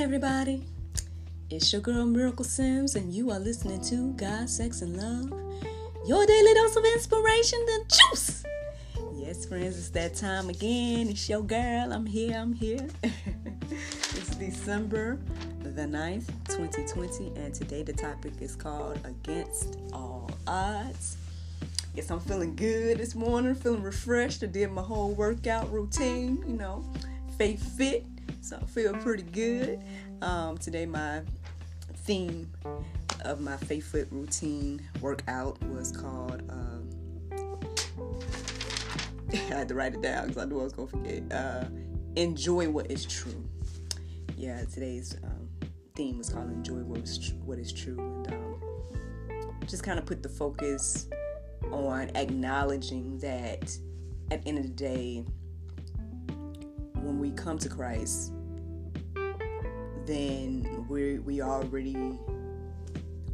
everybody. It's your girl Miracle Sims, and you are listening to God, Sex, and Love. Your daily dose of inspiration, the juice. Yes, friends, it's that time again. It's your girl. I'm here. I'm here. it's December the 9th, 2020, and today the topic is called Against All Odds. Yes, I'm feeling good this morning, feeling refreshed. I did my whole workout routine, you know, faith fit so I feel pretty good. Um, today, my theme of my Fit routine workout was called. Um, I had to write it down because I knew I was to forget. Uh, enjoy what is true. Yeah, today's um, theme was called "Enjoy what is tr- what is true," and um, just kind of put the focus on acknowledging that at the end of the day when we come to Christ, then we we already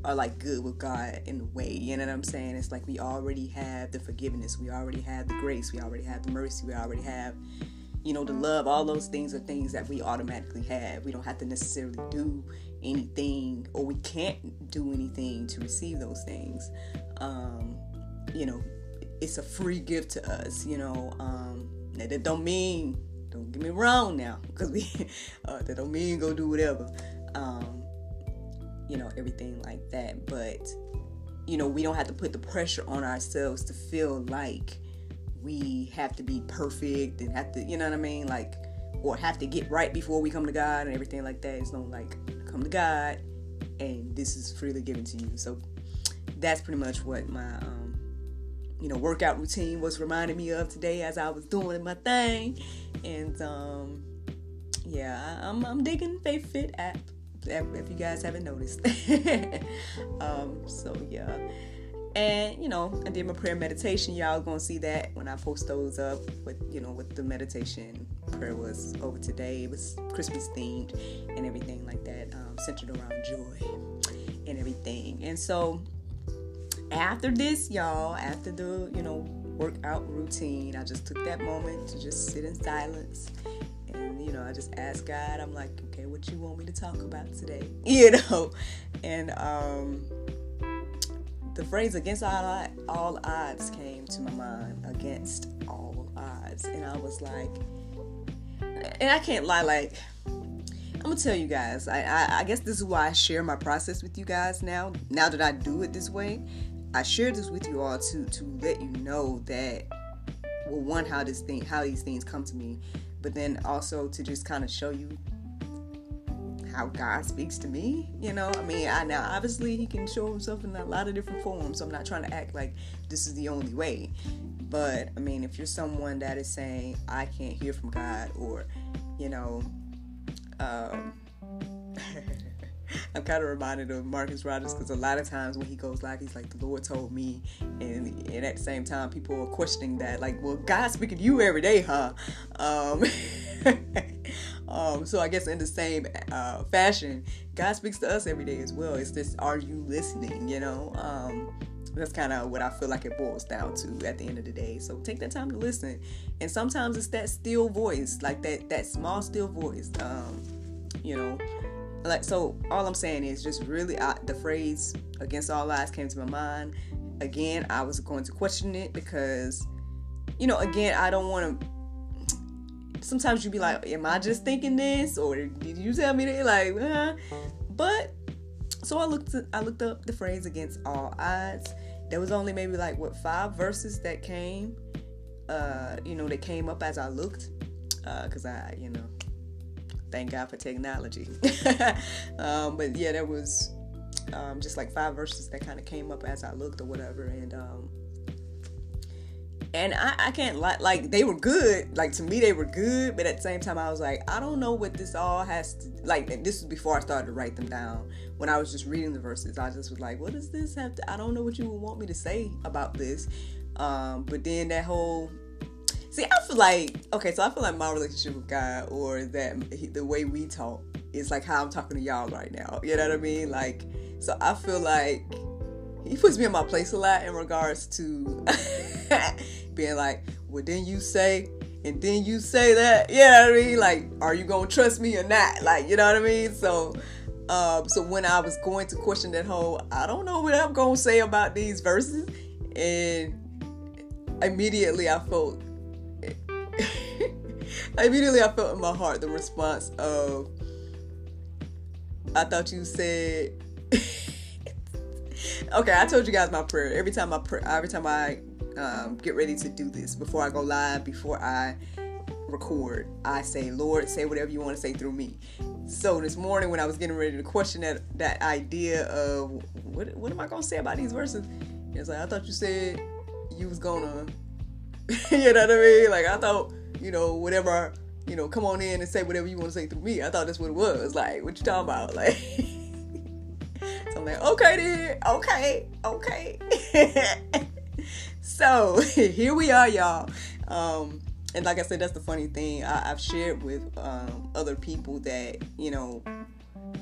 are like good with God in a way. You know what I'm saying? It's like we already have the forgiveness, we already have the grace, we already have the mercy, we already have, you know, the love. All those things are things that we automatically have. We don't have to necessarily do anything, or we can't do anything to receive those things. Um, you know, it's a free gift to us. You know, um, that don't mean don't get me wrong now, because we uh, that don't mean go do whatever, um, you know, everything like that. But you know, we don't have to put the pressure on ourselves to feel like we have to be perfect and have to, you know what I mean, like, or have to get right before we come to God and everything like that. It's no like come to God, and this is freely given to you. So that's pretty much what my um, you know, workout routine was reminding me of today as I was doing my thing. And um, yeah, I'm, I'm digging Faith Fit app if you guys haven't noticed. um, so yeah. And you know, I did my prayer meditation. Y'all gonna see that when I post those up with you know with the meditation prayer was over today. It was Christmas themed and everything like that, um, centered around joy and everything. And so after this, y'all, after the, you know, workout routine, I just took that moment to just sit in silence. And, you know, I just asked God, I'm like, okay, what you want me to talk about today? You know? And um the phrase against all, all odds came to my mind. Against all odds. And I was like, and I can't lie, like, I'm gonna tell you guys. I, I, I guess this is why I share my process with you guys now. Now that I do it this way, I shared this with you all to to let you know that well one how this thing how these things come to me, but then also to just kind of show you how God speaks to me. You know, I mean, I now obviously He can show Himself in a lot of different forms. So I'm not trying to act like this is the only way. But I mean, if you're someone that is saying I can't hear from God, or you know, um, I'm kind of reminded of Marcus Rogers because a lot of times when he goes live, he's like, "The Lord told me," and and at the same time, people are questioning that, like, "Well, God's speaking to you every day, huh?" Um, um, so I guess in the same uh, fashion, God speaks to us every day as well. It's just, are you listening? You know. Um, that's kind of what I feel like it boils down to at the end of the day. So take that time to listen, and sometimes it's that still voice, like that that small still voice. Um, you know, like so all i'm saying is just really I, the phrase against all odds came to my mind. Again i was going to question it because you know again i don't want to sometimes you be like am i just thinking this? or did you tell me that? like but so i looked i looked up the phrase against all odds. There was only maybe like what five verses that came uh you know that came up as i looked uh because i you know thank God for technology. um, but yeah, there was um, just like five verses that kind of came up as I looked or whatever, and um, and I, I can't like like they were good. Like to me, they were good, but at the same time, I was like, I don't know what this all has to like. this was before I started to write them down. When I was just reading the verses, I just was like, what does this have to? I don't know what you would want me to say about this. Um, but then that whole See, I feel like okay, so I feel like my relationship with God or that the way we talk is like how I'm talking to y'all right now. You know what I mean? Like, so I feel like he puts me in my place a lot in regards to being like, well, then you say, and then you say that, you know what I mean? Like, are you gonna trust me or not? Like, you know what I mean? So, um, so when I was going to question that whole, I don't know what I'm gonna say about these verses, and immediately I felt, immediately I felt in my heart the response of, I thought you said. okay, I told you guys my prayer. Every time I pray, every time I um, get ready to do this, before I go live, before I record, I say, Lord, say whatever you want to say through me. So this morning, when I was getting ready to question that that idea of what what am I gonna say about these verses, it's like I thought you said you was gonna, you know what I mean? Like I thought, you know, whatever, you know, come on in and say whatever you want to say through me. I thought that's what it was. Like, what you talking about? Like. so I'm like, okay then, okay, okay. so here we are, y'all. Um, and like I said, that's the funny thing. I, have shared with um, other people that you know,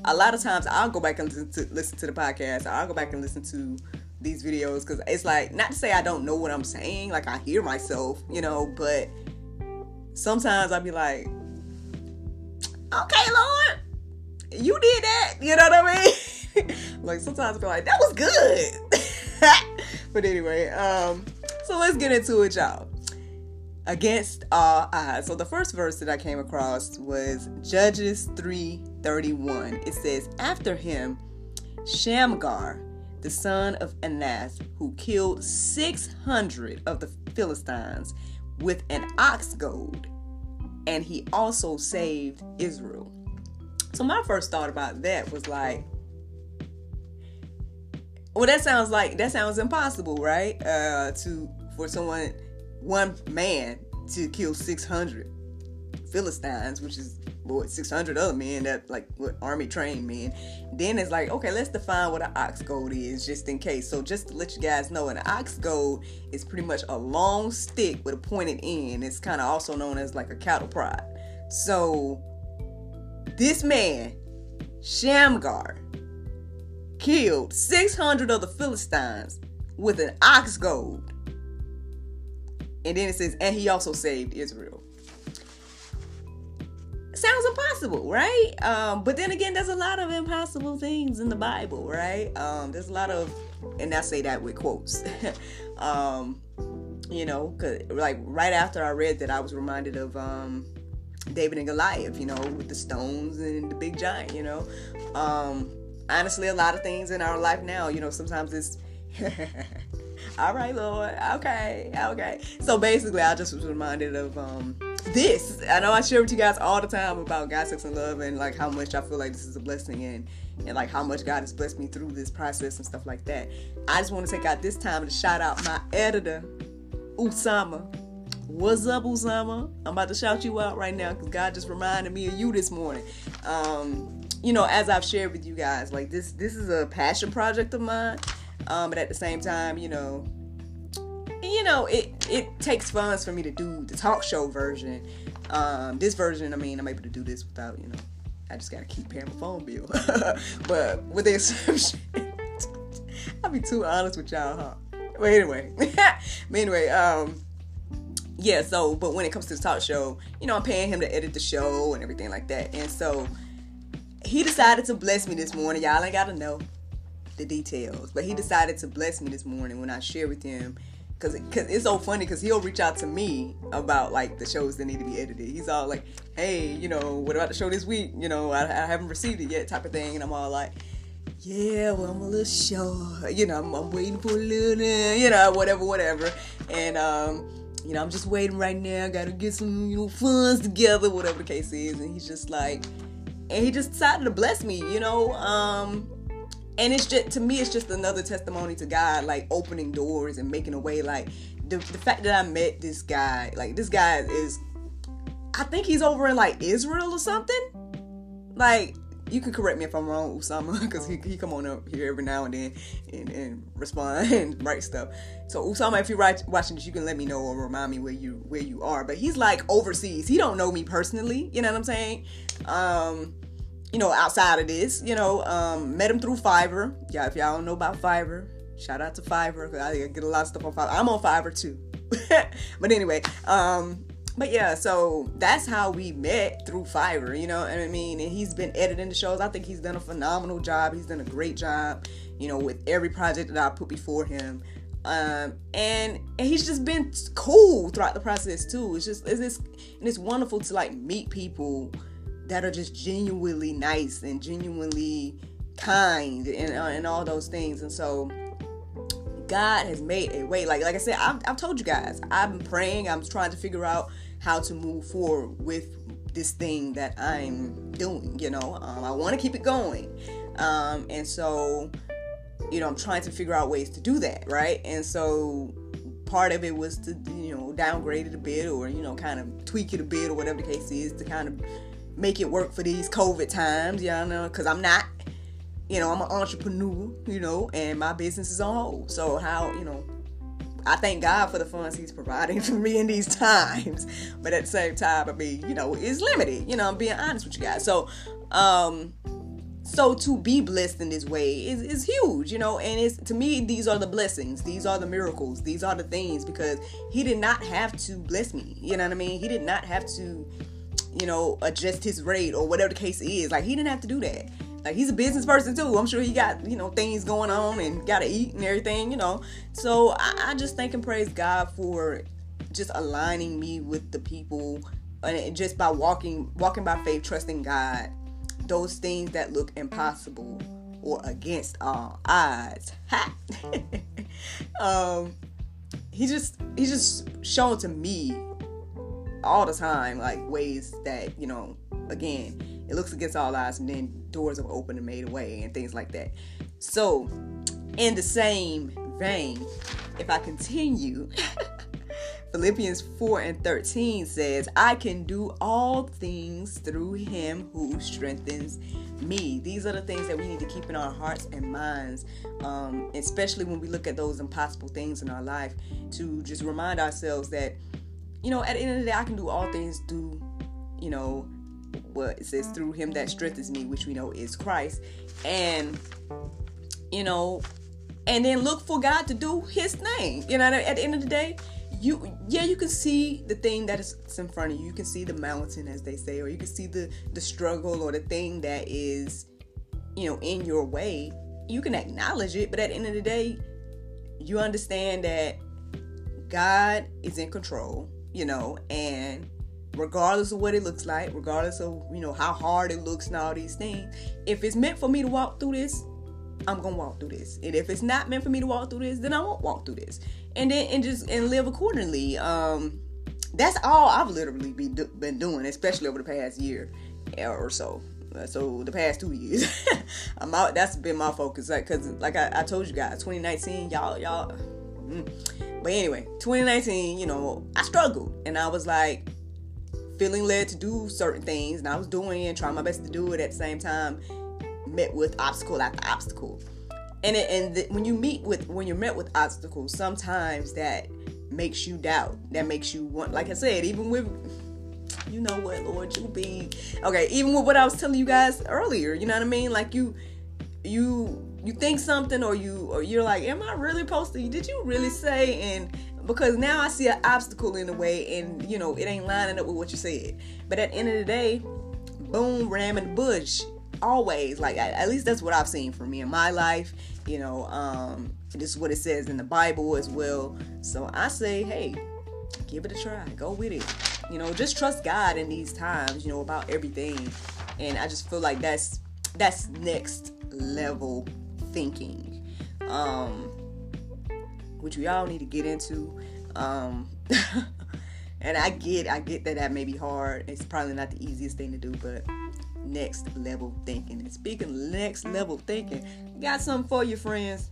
a lot of times I'll go back and listen to, listen to the podcast. I'll go back and listen to these videos because it's like not to say I don't know what I'm saying. Like I hear myself, you know, but sometimes I'll be like, okay, Lord, you did that. You know what I mean? like sometimes I be like, that was good. but anyway, um, so let's get into it, y'all against all odds. So the first verse that I came across was Judges 3:31. It says, "After him, Shamgar, the son of Anath, who killed 600 of the Philistines with an ox goad, and he also saved Israel." So my first thought about that was like, well, that sounds like that sounds impossible, right? Uh, to for someone one man to kill 600 Philistines, which is what 600 other men that like what army trained men. Then it's like, okay, let's define what an ox goad is, just in case. So just to let you guys know, an ox goad is pretty much a long stick with a pointed end. It's kind of also known as like a cattle prod. So this man, Shamgar, killed 600 of the Philistines with an ox goad. And then it says, and he also saved Israel. Impossible, right? Um, but then again, there's a lot of impossible things in the Bible, right? Um, there's a lot of, and I say that with quotes. um, you know, cause like right after I read that, I was reminded of um, David and Goliath, you know, with the stones and the big giant, you know. Um, honestly, a lot of things in our life now, you know, sometimes it's all right, Lord. Okay, okay. So basically, I just was reminded of um, this. I know I share with you guys all the time about God, sex, and love, and like how much I feel like this is a blessing, and and like how much God has blessed me through this process and stuff like that. I just want to take out this time to shout out my editor, Usama. What's up, Usama? I'm about to shout you out right now because God just reminded me of you this morning. Um, you know, as I've shared with you guys, like this, this is a passion project of mine. Um, but at the same time, you know, you know, it it takes funds for me to do the talk show version. Um, this version, I mean, I'm able to do this without, you know, I just gotta keep paying my phone bill. but with the exception, I'll be too honest with y'all, huh? But anyway, but anyway, um, yeah. So, but when it comes to the talk show, you know, I'm paying him to edit the show and everything like that, and so he decided to bless me this morning. Y'all ain't gotta know the details. But he decided to bless me this morning when I shared with him. Cause, Cause it's so funny because he'll reach out to me about like the shows that need to be edited. He's all like, "Hey, you know, what about the show this week? You know, I, I haven't received it yet," type of thing. And I'm all like, "Yeah, well, I'm a little short. You know, I'm, I'm waiting for a little, you know, whatever, whatever." And um, you know, I'm just waiting right now. Got to get some, you know, funds together, whatever the case is. And he's just like, and he just decided to bless me. You know, um, and it's just to me it's just another testimony to god like opening doors and making a way. Like the, the fact that i met this guy like this guy is i think he's over in like israel or something. Like you can correct me if i'm wrong usama because he, he come on up here every now and then and, and respond and write stuff. So usama if you're watching this you can let me know or remind me where you where you are. But he's like overseas. He don't know me personally. You know what i'm saying? Um you know, outside of this, you know, um, met him through Fiverr. Yeah, if y'all don't know about Fiverr, shout out to Fiverr. Because I get a lot of stuff on Fiverr. I'm on Fiverr too. but anyway, um, but yeah, so that's how we met through Fiverr, you know what I mean? And he's been editing the shows. I think he's done a phenomenal job. He's done a great job, you know, with every project that I put before him. Um, and, and he's just been cool throughout the process too. It's just it's and it's wonderful to like meet people that are just genuinely nice and genuinely kind and, uh, and all those things. And so God has made a way. Like like I said, I've, I've told you guys, I've been praying. I'm trying to figure out how to move forward with this thing that I'm doing. You know, um, I want to keep it going, um, and so you know, I'm trying to figure out ways to do that, right? And so part of it was to you know downgrade it a bit or you know kind of tweak it a bit or whatever the case is to kind of make it work for these COVID times. y'all know, because I'm not you know, I'm an entrepreneur, you know, and my business is on hold. So how, you know, I thank God for the funds He's providing for me in these times. But at the same time, I mean, you know, it's limited. You know, I'm being honest with you guys. So, um, so to be blessed in this way is, is huge, you know, and it's to me, these are the blessings, these are the miracles, these are the things because he did not have to bless me. You know what I mean? He did not have to, you know, adjust his rate or whatever the case is. Like he didn't have to do that. Like he's a business person too. I'm sure he got you know things going on and got to eat and everything. You know, so I, I just thank and praise God for just aligning me with the people and just by walking walking by faith, trusting God. Those things that look impossible or against all odds. Ha! um, he just he just shown to me all the time like ways that you know again it looks against all odds and then doors are opened and made away and things like that. So in the same vein if i continue philippians 4 and 13 says i can do all things through him who strengthens me. These are the things that we need to keep in our hearts and minds um, especially when we look at those impossible things in our life to just remind ourselves that you know at the end of the day i can do all things through you know what it says through him that strengthens me, which we know is Christ. And you know, and then look for God to do his thing. You know, at the end of the day, you yeah, you can see the thing that is in front of you. You can see the mountain as they say, or you can see the the struggle or the thing that is, you know, in your way. You can acknowledge it, but at the end of the day, you understand that God is in control, you know, and regardless of what it looks like, regardless of you know how hard it looks and all these things. If it's meant for me to walk through this, I'm gonna walk through this. And if it's not meant for me to walk through this, then I won't walk through this. And then and just and live accordingly. Um, that's all I've literally be do, been doing, especially over the past year or so. Uh, so the past two years, I'm out. That's been my focus, like, cause like I, I told you guys, 2019, y'all, y'all. Mm. But anyway, 2019, you know, I struggled, and I was like, feeling led to do certain things, and I was doing it, trying my best to do it at the same time, met with obstacle after obstacle. And it, and the, when you meet with when you're met with obstacles, sometimes that makes you doubt. That makes you want, like I said, even with you know what, Lord, you be okay. Even with what I was telling you guys earlier, you know what I mean? Like you, you, you think something, or you, or you're like, am I really supposed to? Did you really say? And because now I see an obstacle in the way and you know it ain't lining up with what you said. But at the end of the day, boom, ram in the bush. Always, like at least that's what I've seen for me in my life. You know, um, this is what it says in the Bible as well. So I say, hey, give it a try. Go with it. You know, just trust God in these times. You know about everything, and I just feel like that's that's next level thinking. Um, which we all need to get into. Um, and I get, I get that that may be hard. It's probably not the easiest thing to do, but next level thinking. And speaking next level thinking, got something for you, friends.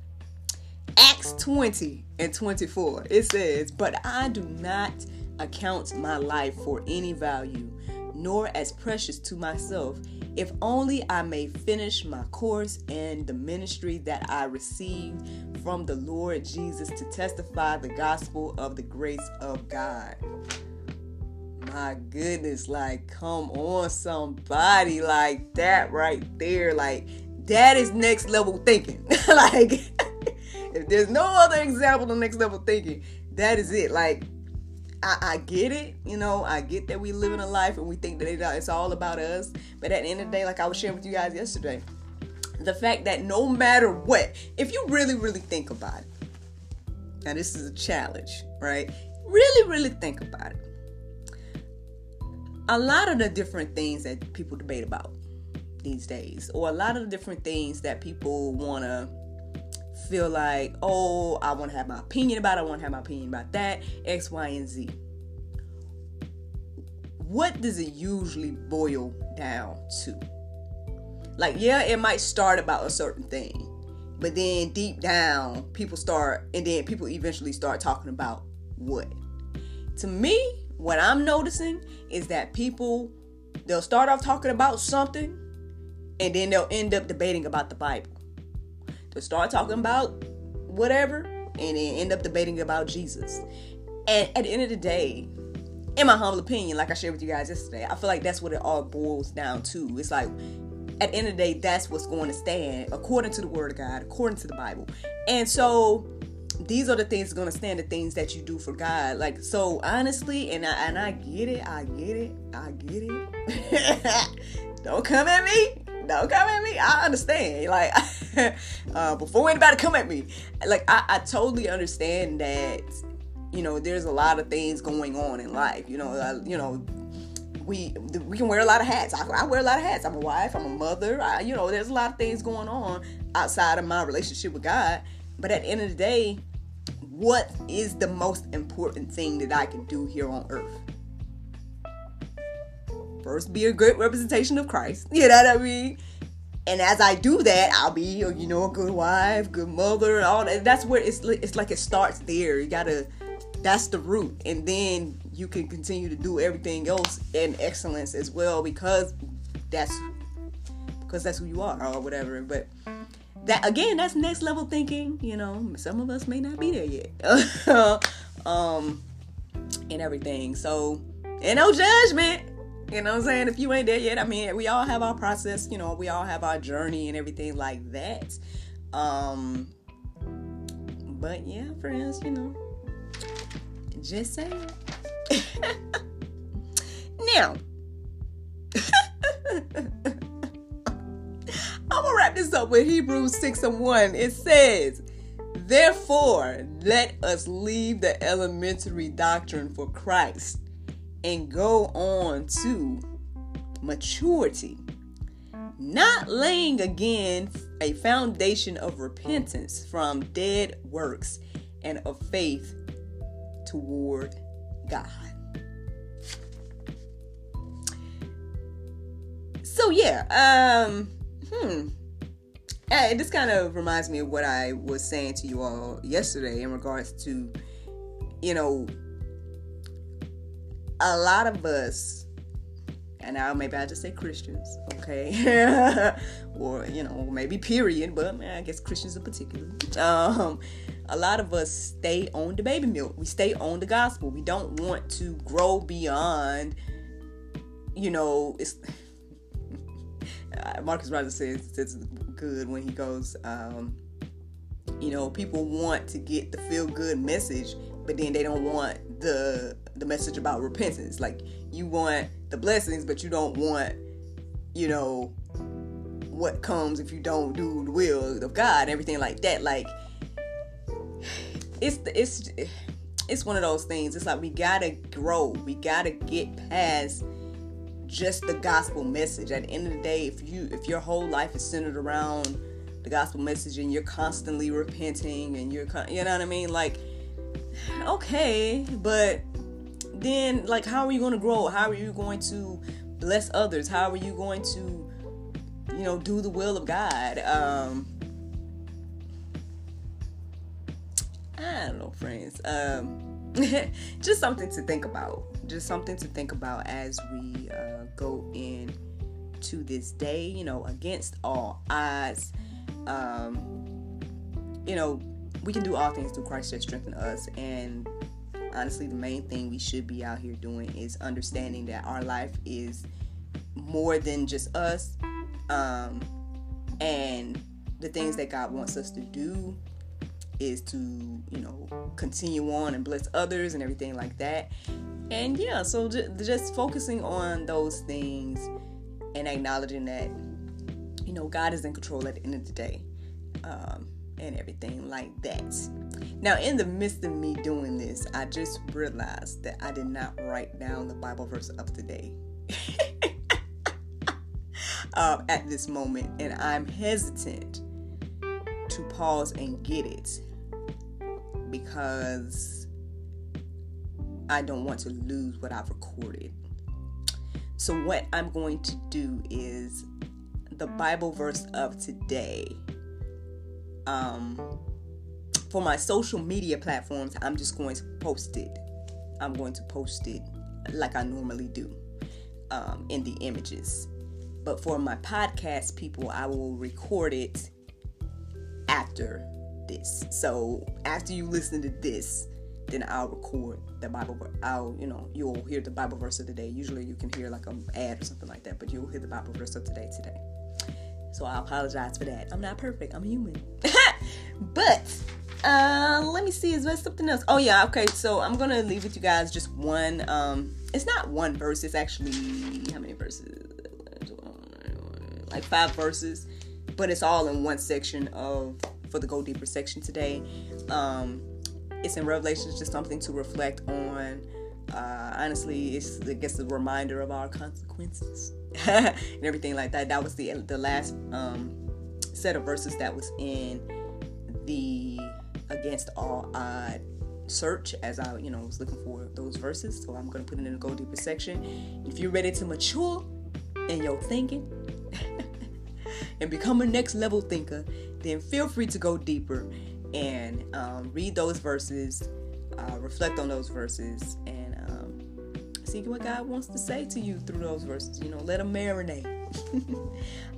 Acts 20 and 24. It says, But I do not account my life for any value, nor as precious to myself if only I may finish my course and the ministry that I received from the Lord Jesus to testify the gospel of the grace of God. My goodness, like, come on, somebody, like that right there. Like, that is next level thinking. like, if there's no other example of next level thinking, that is it. Like, I, I, get it, you know, I get that we live in a life and we think that uh, it's all about us. But at the end of the day, like I was sharing with you guys yesterday, the fact that no matter what, if you really, really think about it, now this is a challenge, right? Really, really think about it. A lot of the different things that people debate about these days, or a lot of the different things that people want to feel like, oh, I want to have my opinion about it, I want to have my opinion about that, X, Y, and Z. What does it usually boil down to? Like, yeah, it might start about a certain thing, but then deep down, people start, and then people eventually start talking about what. To me, what I'm noticing is that people, they'll start off talking about something, and then they'll end up debating about the Bible. They'll start talking about whatever, and then end up debating about Jesus. And at the end of the day, in my humble opinion, like I shared with you guys yesterday, I feel like that's what it all boils down to. It's like at the end of the day, that's what's going to stand according to the word of God, according to the Bible. And so these are the things that going to stand the things that you do for God. Like so honestly, and I and I get it, I get it, I get it. Don't come at me. Don't come at me. I understand. Like uh, before anybody come at me, like I, I totally understand that you know there's a lot of things going on in life. You know, you know we we can wear a lot of hats. I, I, wear a lot of hats. I'm a wife. I'm a mother. I, you know, there's a lot of things going on outside of my relationship with God. But at the end of the day, what is the most important thing that I can do here on earth? First, be a great representation of Christ. You know what I mean? And as I do that, I'll be, you know, a good wife, good mother, all that. That's where it's it's like it starts there. You gotta that's the root and then you can continue to do everything else in excellence as well because that's because that's who you are or whatever but that again that's next level thinking you know some of us may not be there yet um and everything so and no judgment you know what i'm saying if you ain't there yet i mean we all have our process you know we all have our journey and everything like that um but yeah friends you know just saying. now, I'm gonna wrap this up with Hebrews 6 and 1. It says, Therefore, let us leave the elementary doctrine for Christ and go on to maturity, not laying again a foundation of repentance from dead works and of faith toward God. So yeah, um, hmm. And this kind of reminds me of what I was saying to you all yesterday in regards to, you know, a lot of us, and now maybe I just say Christians, okay, or you know maybe period, but I guess Christians in particular. Um, a lot of us stay on the baby milk. We stay on the gospel. We don't want to grow beyond, you know, it's. Marcus Rogers says it's good when he goes, um, you know, people want to get the feel good message, but then they don't want the the message about repentance. Like you want the blessings, but you don't want, you know, what comes if you don't do the will of God and everything like that. Like it's it's it's one of those things. It's like we gotta grow. We gotta get past just the gospel message. At the end of the day, if you if your whole life is centered around the gospel message and you're constantly repenting and you're you know what I mean, like okay, but then like how are you going to grow? How are you going to bless others? How are you going to you know do the will of God? Um I don't know, friends. Um, just something to think about. Just something to think about as we uh, go in to this day. You know, against all odds. Um, you know, we can do all things through Christ that strengthen us. And honestly, the main thing we should be out here doing is understanding that our life is more than just us. Um, and the things that God wants us to do is to, you know, continue on and bless others and everything like that. And yeah, so just focusing on those things and acknowledging that, you know, God is in control at the end of the day. Um, and everything like that. Now, in the midst of me doing this, I just realized that I did not write down the Bible verse of the day uh, at this moment, and I'm hesitant to pause and get it because I don't want to lose what I've recorded. So, what I'm going to do is the Bible verse of today um, for my social media platforms, I'm just going to post it. I'm going to post it like I normally do um, in the images. But for my podcast people, I will record it after this. So after you listen to this, then I'll record the Bible. I'll, you know, you'll hear the Bible verse of the day. Usually you can hear like an ad or something like that, but you'll hear the Bible verse of the today today. So I apologize for that. I'm not perfect. I'm human. but uh, let me see. Is there something else? Oh yeah. Okay. So I'm gonna leave with you guys just one. Um, it's not one verse. It's actually how many verses? Like five verses, but it's all in one section of for the go deeper section today. Um, it's in Revelations, just something to reflect on. Uh, honestly, it's I guess a reminder of our consequences. and everything like that. That was the the last um, set of verses that was in the against all odd search as I you know was looking for those verses. So I'm gonna put it in the go deeper section. If you're ready to mature in your thinking and become a next level thinker, then feel free to go deeper and um, read those verses, uh, reflect on those verses, see what God wants to say to you through those verses. You know, let them marinate.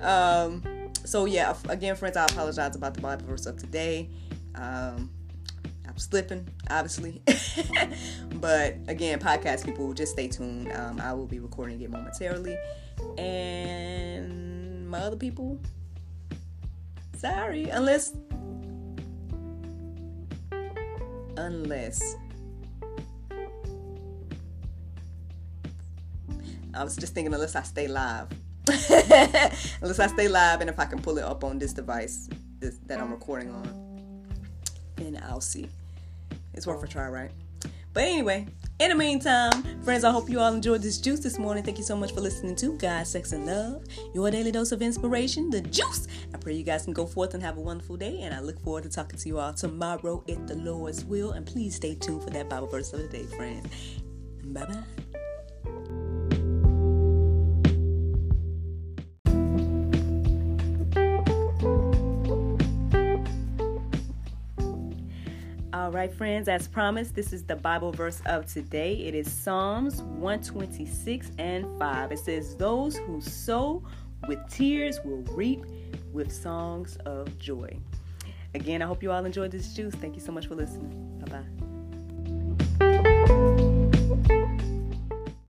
um, so yeah, again, friends, I apologize about the Bible verse of today. Um, I'm slipping, obviously, but again, podcast people, just stay tuned. Um, I will be recording it momentarily, and my other people, sorry, unless unless I was just thinking, unless I stay live, unless I stay live, and if I can pull it up on this device this, that I'm recording on, then I'll see. It's worth a try, right? But anyway, in the meantime, friends, I hope you all enjoyed this juice this morning. Thank you so much for listening to God, Sex, and Love, your daily dose of inspiration, the juice. I pray you guys can go forth and have a wonderful day, and I look forward to talking to you all tomorrow if the Lord's will. And please stay tuned for that Bible verse of the day, friends. Bye bye. Right, friends, as promised, this is the Bible verse of today. It is Psalms 126 and 5. It says, Those who sow with tears will reap with songs of joy. Again, I hope you all enjoyed this juice. Thank you so much for listening. Bye bye.